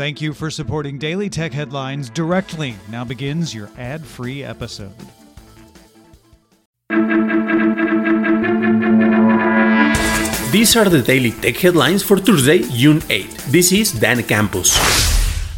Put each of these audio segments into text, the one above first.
Thank you for supporting Daily Tech Headlines directly. Now begins your ad free episode. These are the Daily Tech Headlines for Thursday, June 8. This is Dan Campos.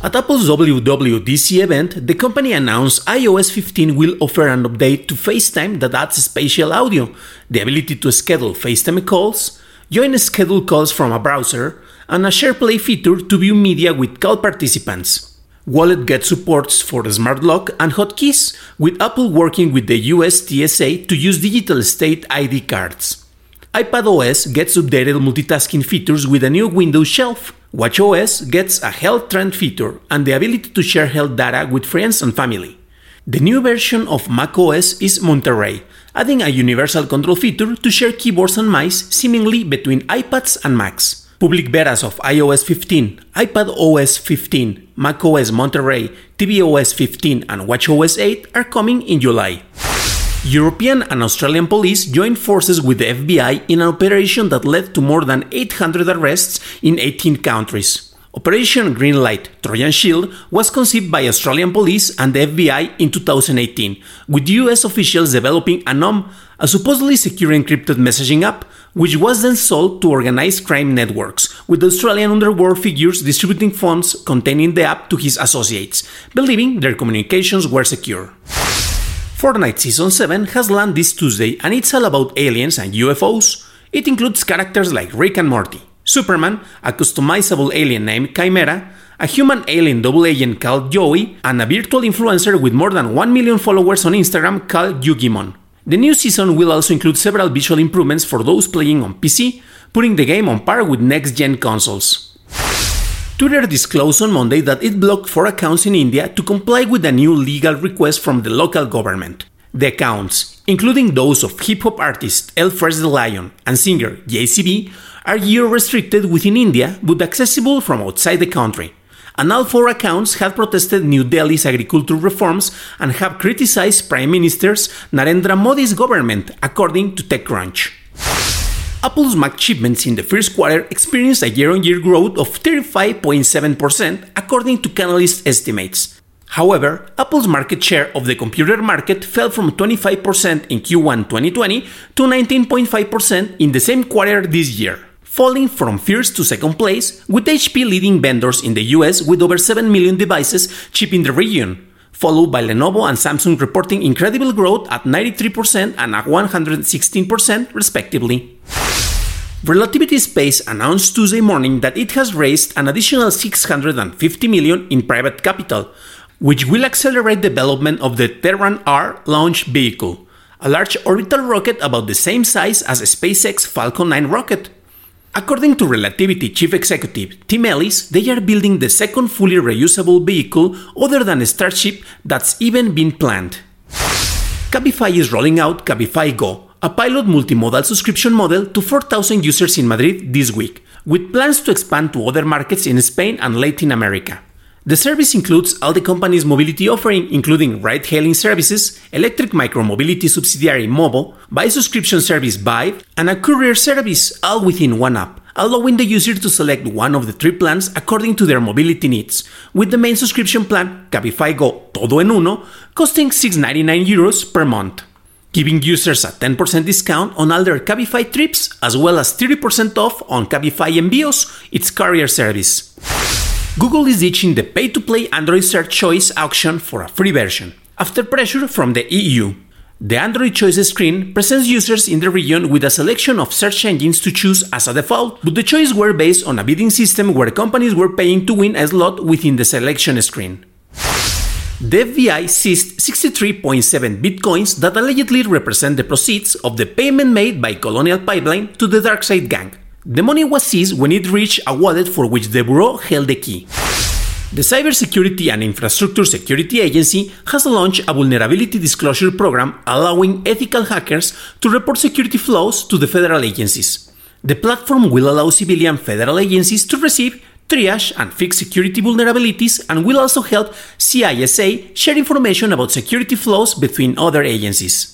At Apple's WWDC event, the company announced iOS 15 will offer an update to FaceTime that adds spatial audio, the ability to schedule FaceTime calls, join scheduled calls from a browser, and a SharePlay feature to view media with call participants. Wallet gets supports for smart lock and hotkeys, with Apple working with the US TSA to use digital state ID cards. iPadOS gets updated multitasking features with a new Windows shelf. WatchOS gets a health trend feature and the ability to share health data with friends and family. The new version of macOS is Monterey, adding a universal control feature to share keyboards and mice seemingly between iPads and Macs. Public betas of iOS 15, iPadOS 15, macOS Monterey, tvOS 15, and watchOS 8 are coming in July. European and Australian police joined forces with the FBI in an operation that led to more than 800 arrests in 18 countries. Operation Greenlight Trojan Shield was conceived by Australian police and the FBI in 2018, with US officials developing ANOM, a supposedly secure encrypted messaging app which was then sold to organized crime networks, with Australian underworld figures distributing funds containing the app to his associates, believing their communications were secure. Fortnite Season 7 has landed this Tuesday and it's all about aliens and UFOs. It includes characters like Rick and Morty, Superman, a customizable alien named Kymera, a human alien double agent called Joey, and a virtual influencer with more than 1 million followers on Instagram called Guggimon. The new season will also include several visual improvements for those playing on PC, putting the game on par with next gen consoles. Twitter disclosed on Monday that it blocked four accounts in India to comply with a new legal request from the local government. The accounts, including those of hip hop artist L-Fresh the Lion and singer Jazzy B, are geo restricted within India but accessible from outside the country and all four accounts have protested New Delhi's agricultural reforms and have criticized Prime Minister Narendra Modi's government, according to TechCrunch. Apple's Mac shipments in the first quarter experienced a year on year growth of 35.7%, according to Canalys estimates. However, Apple's market share of the computer market fell from 25% in Q1 2020 to 19.5% in the same quarter this year falling from first to second place, with HP leading vendors in the US with over 7 million devices shipped in the region, followed by Lenovo and Samsung reporting incredible growth at 93% and at 116% respectively. Relativity Space announced Tuesday morning that it has raised an additional 650 million in private capital, which will accelerate development of the Terran R launch vehicle, a large orbital rocket about the same size as a SpaceX Falcon 9 rocket. According to Relativity chief executive Tim Ellis, they are building the second fully reusable vehicle other than Starship that's even been planned. Cabify is rolling out Cabify Go, a pilot multimodal subscription model to 4,000 users in Madrid this week, with plans to expand to other markets in Spain and Latin America. The service includes all the company's mobility offering, including ride hailing services, electric micromobility subsidiary Movo, by subscription service Vive, and a courier service, all within one app, allowing the user to select one of the three plans according to their mobility needs, with the main subscription plan, Cabify Go Todo en Uno, costing 6.99 euros per month, giving users a 10% discount on all their Cabify trips, as well as 30% off on Cabify Envíos, its courier service. Google is ditching the pay to play Android Search Choice auction for a free version, after pressure from the EU. The Android Choice screen presents users in the region with a selection of search engines to choose as a default, but the choice were based on a bidding system where companies were paying to win a slot within the selection screen. The FBI seized 63.7 bitcoins that allegedly represent the proceeds of the payment made by Colonial Pipeline to the DarkSide gang. The money was seized when it reached a wallet for which the bureau held the key. The Cybersecurity and Infrastructure Security Agency has launched a vulnerability disclosure program allowing ethical hackers to report security flaws to the federal agencies. The platform will allow civilian federal agencies to receive, triage, and fix security vulnerabilities and will also help CISA share information about security flaws between other agencies.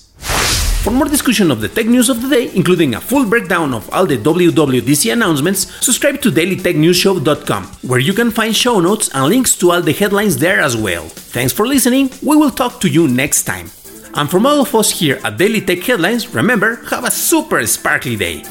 For more discussion of the tech news of the day, including a full breakdown of all the WWDC announcements, subscribe to dailytechnewsshow.com, where you can find show notes and links to all the headlines there as well. Thanks for listening. We will talk to you next time. And from all of us here at Daily Tech Headlines, remember, have a super sparkly day.